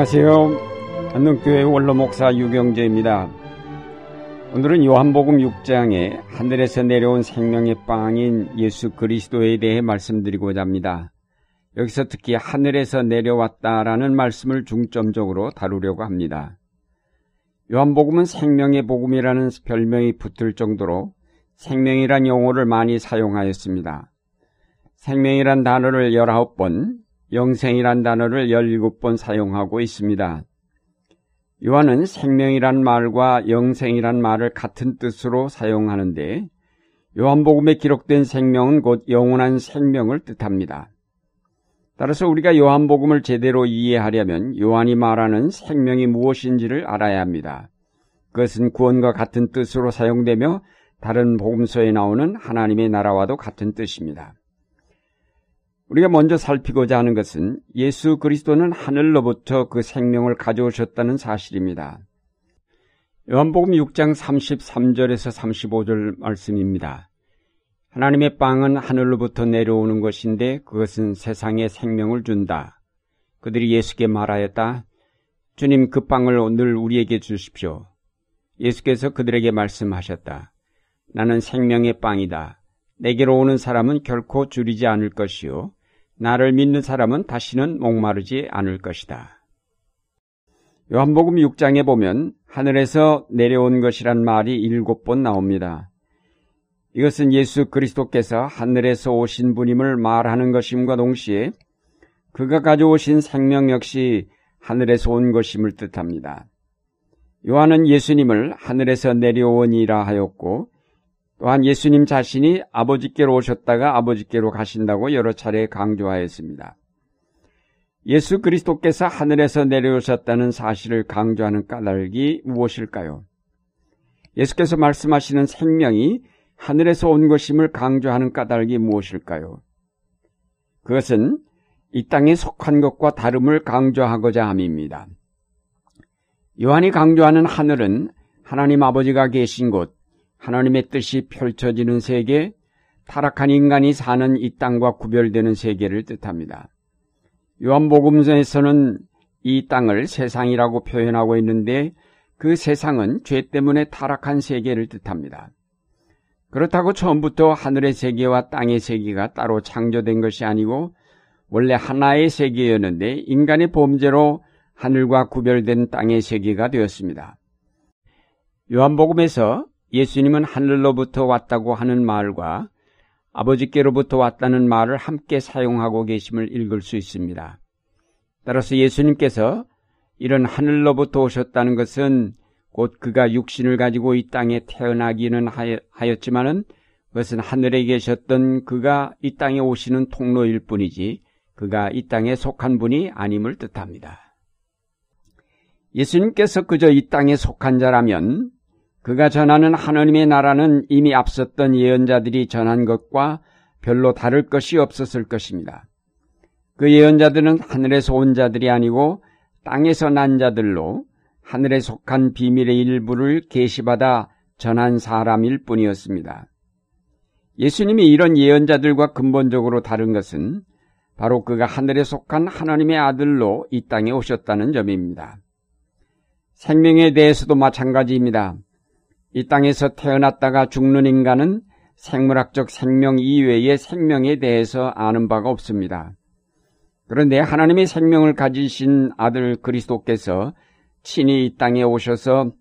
안녕하세요. 안동교회 원로 목사 유경재입니다. 오늘은 요한복음 6장에 하늘에서 내려온 생명의 빵인 예수 그리스도에 대해 말씀드리고자 합니다. 여기서 특히 하늘에서 내려왔다라는 말씀을 중점적으로 다루려고 합니다. 요한복음은 생명의 복음이라는 별명이 붙을 정도로 생명이란 용어를 많이 사용하였습니다. 생명이란 단어를 19번, 영생이란 단어를 17번 사용하고 있습니다. 요한은 생명이란 말과 영생이란 말을 같은 뜻으로 사용하는데 요한복음에 기록된 생명은 곧 영원한 생명을 뜻합니다. 따라서 우리가 요한복음을 제대로 이해하려면 요한이 말하는 생명이 무엇인지를 알아야 합니다. 그것은 구원과 같은 뜻으로 사용되며 다른 복음서에 나오는 하나님의 나라와도 같은 뜻입니다. 우리가 먼저 살피고자 하는 것은 예수 그리스도는 하늘로부터 그 생명을 가져오셨다는 사실입니다. 요한복음 6장 33절에서 35절 말씀입니다. 하나님의 빵은 하늘로부터 내려오는 것인데 그것은 세상에 생명을 준다. 그들이 예수께 말하였다. 주님 그 빵을 늘 우리에게 주십시오. 예수께서 그들에게 말씀하셨다. 나는 생명의 빵이다. 내게로 오는 사람은 결코 줄이지 않을 것이요. 나를 믿는 사람은 다시는 목마르지 않을 것이다. 요한복음 6장에 보면 하늘에서 내려온 것이란 말이 일곱 번 나옵니다. 이것은 예수 그리스도께서 하늘에서 오신 분임을 말하는 것임과 동시에 그가 가져오신 생명 역시 하늘에서 온 것임을 뜻합니다. 요한은 예수님을 하늘에서 내려오니라 하였고 또한 예수님 자신이 아버지께로 오셨다가 아버지께로 가신다고 여러 차례 강조하였습니다. 예수 그리스도께서 하늘에서 내려오셨다는 사실을 강조하는 까닭이 무엇일까요? 예수께서 말씀하시는 생명이 하늘에서 온 것임을 강조하는 까닭이 무엇일까요? 그것은 이 땅에 속한 것과 다름을 강조하고자 함입니다. 요한이 강조하는 하늘은 하나님 아버지가 계신 곳, 하나님의 뜻이 펼쳐지는 세계, 타락한 인간이 사는 이 땅과 구별되는 세계를 뜻합니다. 요한복음서에서는 이 땅을 세상이라고 표현하고 있는데 그 세상은 죄 때문에 타락한 세계를 뜻합니다. 그렇다고 처음부터 하늘의 세계와 땅의 세계가 따로 창조된 것이 아니고 원래 하나의 세계였는데 인간의 범죄로 하늘과 구별된 땅의 세계가 되었습니다. 요한복음에서 예수님은 하늘로부터 왔다고 하는 말과 아버지께로부터 왔다는 말을 함께 사용하고 계심을 읽을 수 있습니다. 따라서 예수님께서 이런 하늘로부터 오셨다는 것은 곧 그가 육신을 가지고 이 땅에 태어나기는 하였지만은 그것은 하늘에 계셨던 그가 이 땅에 오시는 통로일 뿐이지 그가 이 땅에 속한 분이 아님을 뜻합니다. 예수님께서 그저 이 땅에 속한 자라면 그가 전하는 하나님의 나라는 이미 앞섰던 예언자들이 전한 것과 별로 다를 것이 없었을 것입니다. 그 예언자들은 하늘에서 온 자들이 아니고 땅에서 난 자들로 하늘에 속한 비밀의 일부를 계시받아 전한 사람일 뿐이었습니다. 예수님이 이런 예언자들과 근본적으로 다른 것은 바로 그가 하늘에 속한 하나님의 아들로 이 땅에 오셨다는 점입니다. 생명에 대해서도 마찬가지입니다. 이 땅에서 태어났다가 죽는 인간은 생물학적 생명 이외의 생명에 대해서 아는 바가 없습니다. 그런데 하나님의 생명을 가지신 아들 그리스도께서 친히 이 땅에 오셔서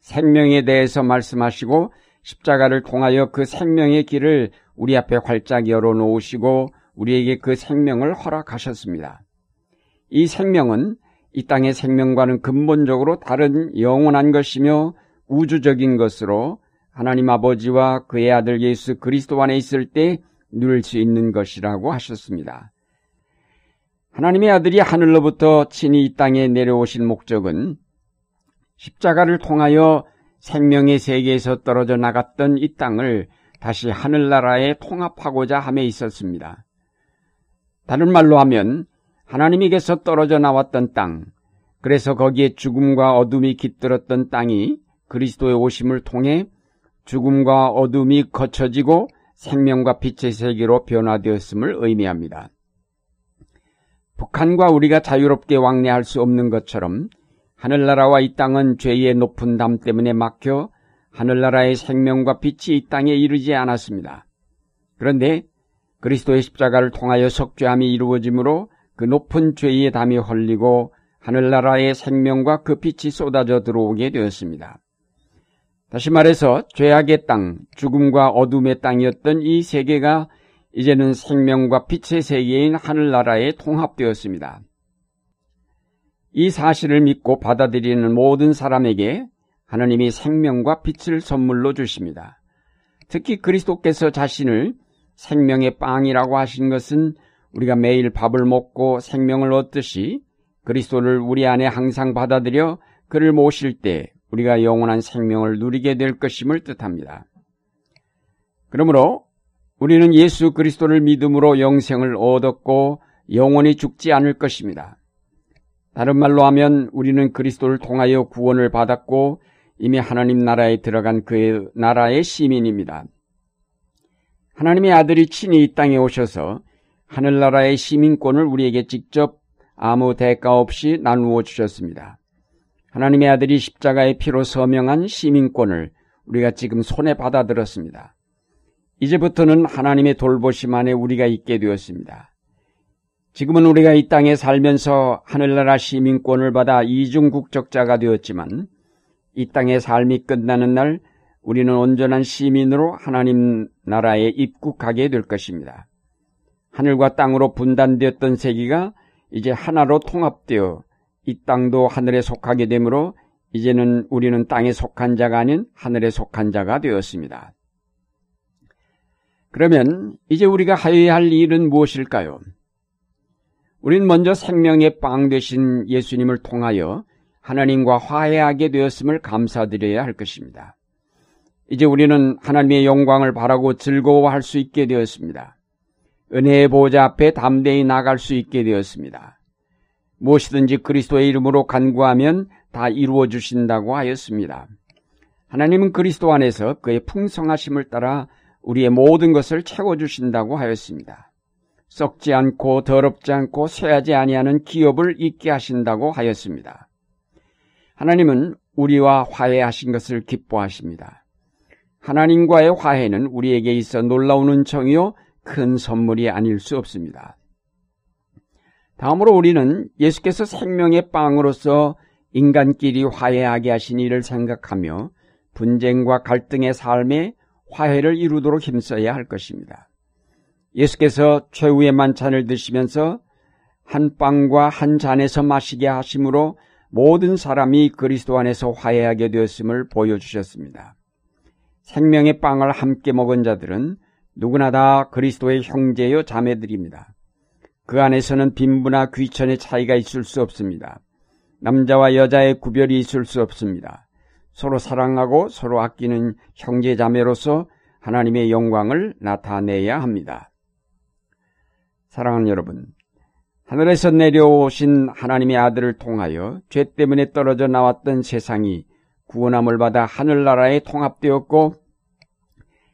생명에 대해서 말씀하시고 십자가를 통하여 그 생명의 길을 우리 앞에 활짝 열어놓으시고 우리에게 그 생명을 허락하셨습니다. 이 생명은 이 땅의 생명과는 근본적으로 다른 영원한 것이며 우주적인 것으로 하나님 아버지와 그의 아들 예수 그리스도 안에 있을 때 누릴 수 있는 것이라고 하셨습니다. 하나님의 아들이 하늘로부터 친히 이 땅에 내려오신 목적은 십자가를 통하여 생명의 세계에서 떨어져 나갔던 이 땅을 다시 하늘나라에 통합하고자 함에 있었습니다. 다른 말로 하면 하나님에게서 떨어져 나왔던 땅, 그래서 거기에 죽음과 어둠이 깃들었던 땅이 그리스도의 오심을 통해 죽음과 어둠이 거쳐지고 생명과 빛의 세계로 변화되었음을 의미합니다. 북한과 우리가 자유롭게 왕래할 수 없는 것처럼 하늘나라와 이 땅은 죄의 높은 담 때문에 막혀 하늘나라의 생명과 빛이 이 땅에 이르지 않았습니다. 그런데 그리스도의 십자가를 통하여 석죄함이 이루어지므로 그 높은 죄의 담이 헐리고 하늘나라의 생명과 그 빛이 쏟아져 들어오게 되었습니다. 다시 말해서 죄악의 땅, 죽음과 어둠의 땅이었던 이 세계가 이제는 생명과 빛의 세계인 하늘나라에 통합되었습니다. 이 사실을 믿고 받아들이는 모든 사람에게 하나님이 생명과 빛을 선물로 주십니다. 특히 그리스도께서 자신을 생명의 빵이라고 하신 것은 우리가 매일 밥을 먹고 생명을 얻듯이 그리스도를 우리 안에 항상 받아들여 그를 모실 때 우리가 영원한 생명을 누리게 될 것임을 뜻합니다. 그러므로 우리는 예수 그리스도를 믿음으로 영생을 얻었고 영원히 죽지 않을 것입니다. 다른 말로 하면 우리는 그리스도를 통하여 구원을 받았고 이미 하나님 나라에 들어간 그의 나라의 시민입니다. 하나님의 아들이 친히 이 땅에 오셔서 하늘나라의 시민권을 우리에게 직접 아무 대가 없이 나누어 주셨습니다. 하나님의 아들이 십자가의 피로 서명한 시민권을 우리가 지금 손에 받아들었습니다. 이제부터는 하나님의 돌보심 안에 우리가 있게 되었습니다. 지금은 우리가 이 땅에 살면서 하늘나라 시민권을 받아 이중 국적자가 되었지만 이 땅의 삶이 끝나는 날 우리는 온전한 시민으로 하나님 나라에 입국하게 될 것입니다. 하늘과 땅으로 분단되었던 세계가 이제 하나로 통합되어 이 땅도 하늘에 속하게 되므로 이제는 우리는 땅에 속한 자가 아닌 하늘에 속한 자가 되었습니다. 그러면 이제 우리가 하여야 할 일은 무엇일까요? 우리는 먼저 생명의 빵 되신 예수님을 통하여 하나님과 화해하게 되었음을 감사드려야 할 것입니다. 이제 우리는 하나님의 영광을 바라고 즐거워할 수 있게 되었습니다. 은혜의 보좌 앞에 담대히 나갈 수 있게 되었습니다. 무엇이든지 그리스도의 이름으로 간구하면 다 이루어 주신다고 하였습니다. 하나님은 그리스도 안에서 그의 풍성하심을 따라 우리의 모든 것을 채워 주신다고 하였습니다. 썩지 않고 더럽지 않고 쇠하지 아니하는 기업을 잊게 하신다고 하였습니다. 하나님은 우리와 화해하신 것을 기뻐하십니다. 하나님과의 화해는 우리에게 있어 놀라운 은총이요 큰 선물이 아닐 수 없습니다. 다음으로 우리는 예수께서 생명의 빵으로서 인간끼리 화해하게 하신 일을 생각하며 분쟁과 갈등의 삶에 화해를 이루도록 힘써야 할 것입니다. 예수께서 최후의 만찬을 드시면서 한 빵과 한 잔에서 마시게 하심으로 모든 사람이 그리스도 안에서 화해하게 되었음을 보여주셨습니다. 생명의 빵을 함께 먹은 자들은 누구나 다 그리스도의 형제요 자매들입니다. 그 안에서는 빈부나 귀천의 차이가 있을 수 없습니다. 남자와 여자의 구별이 있을 수 없습니다. 서로 사랑하고 서로 아끼는 형제 자매로서 하나님의 영광을 나타내야 합니다. 사랑하는 여러분, 하늘에서 내려오신 하나님의 아들을 통하여 죄 때문에 떨어져 나왔던 세상이 구원함을 받아 하늘나라에 통합되었고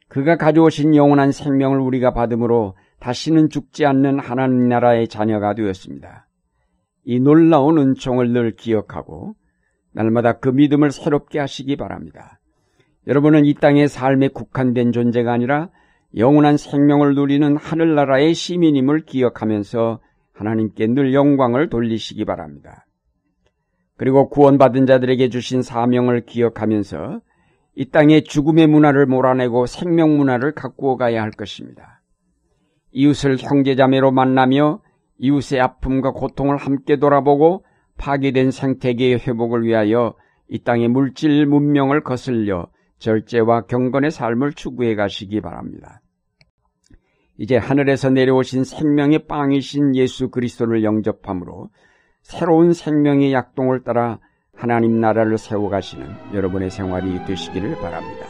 그가 가져오신 영원한 생명을 우리가 받음으로 다시는 죽지 않는 하나님 나라의 자녀가 되었습니다. 이 놀라운 은총을 늘 기억하고 날마다 그 믿음을 새롭게 하시기 바랍니다. 여러분은 이 땅의 삶에 국한된 존재가 아니라 영원한 생명을 누리는 하늘나라의 시민임을 기억하면서 하나님께 늘 영광을 돌리시기 바랍니다. 그리고 구원받은 자들에게 주신 사명을 기억하면서 이 땅의 죽음의 문화를 몰아내고 생명 문화를 가꾸어 가야 할 것입니다. 이웃을 형제자매로 만나며 이웃의 아픔과 고통을 함께 돌아보고 파괴된 생태계의 회복을 위하여 이 땅의 물질 문명을 거슬려 절제와 경건의 삶을 추구해 가시기 바랍니다. 이제 하늘에서 내려오신 생명의 빵이신 예수 그리스도를 영접함으로 새로운 생명의 약동을 따라 하나님 나라를 세워가시는 여러분의 생활이 되시기를 바랍니다.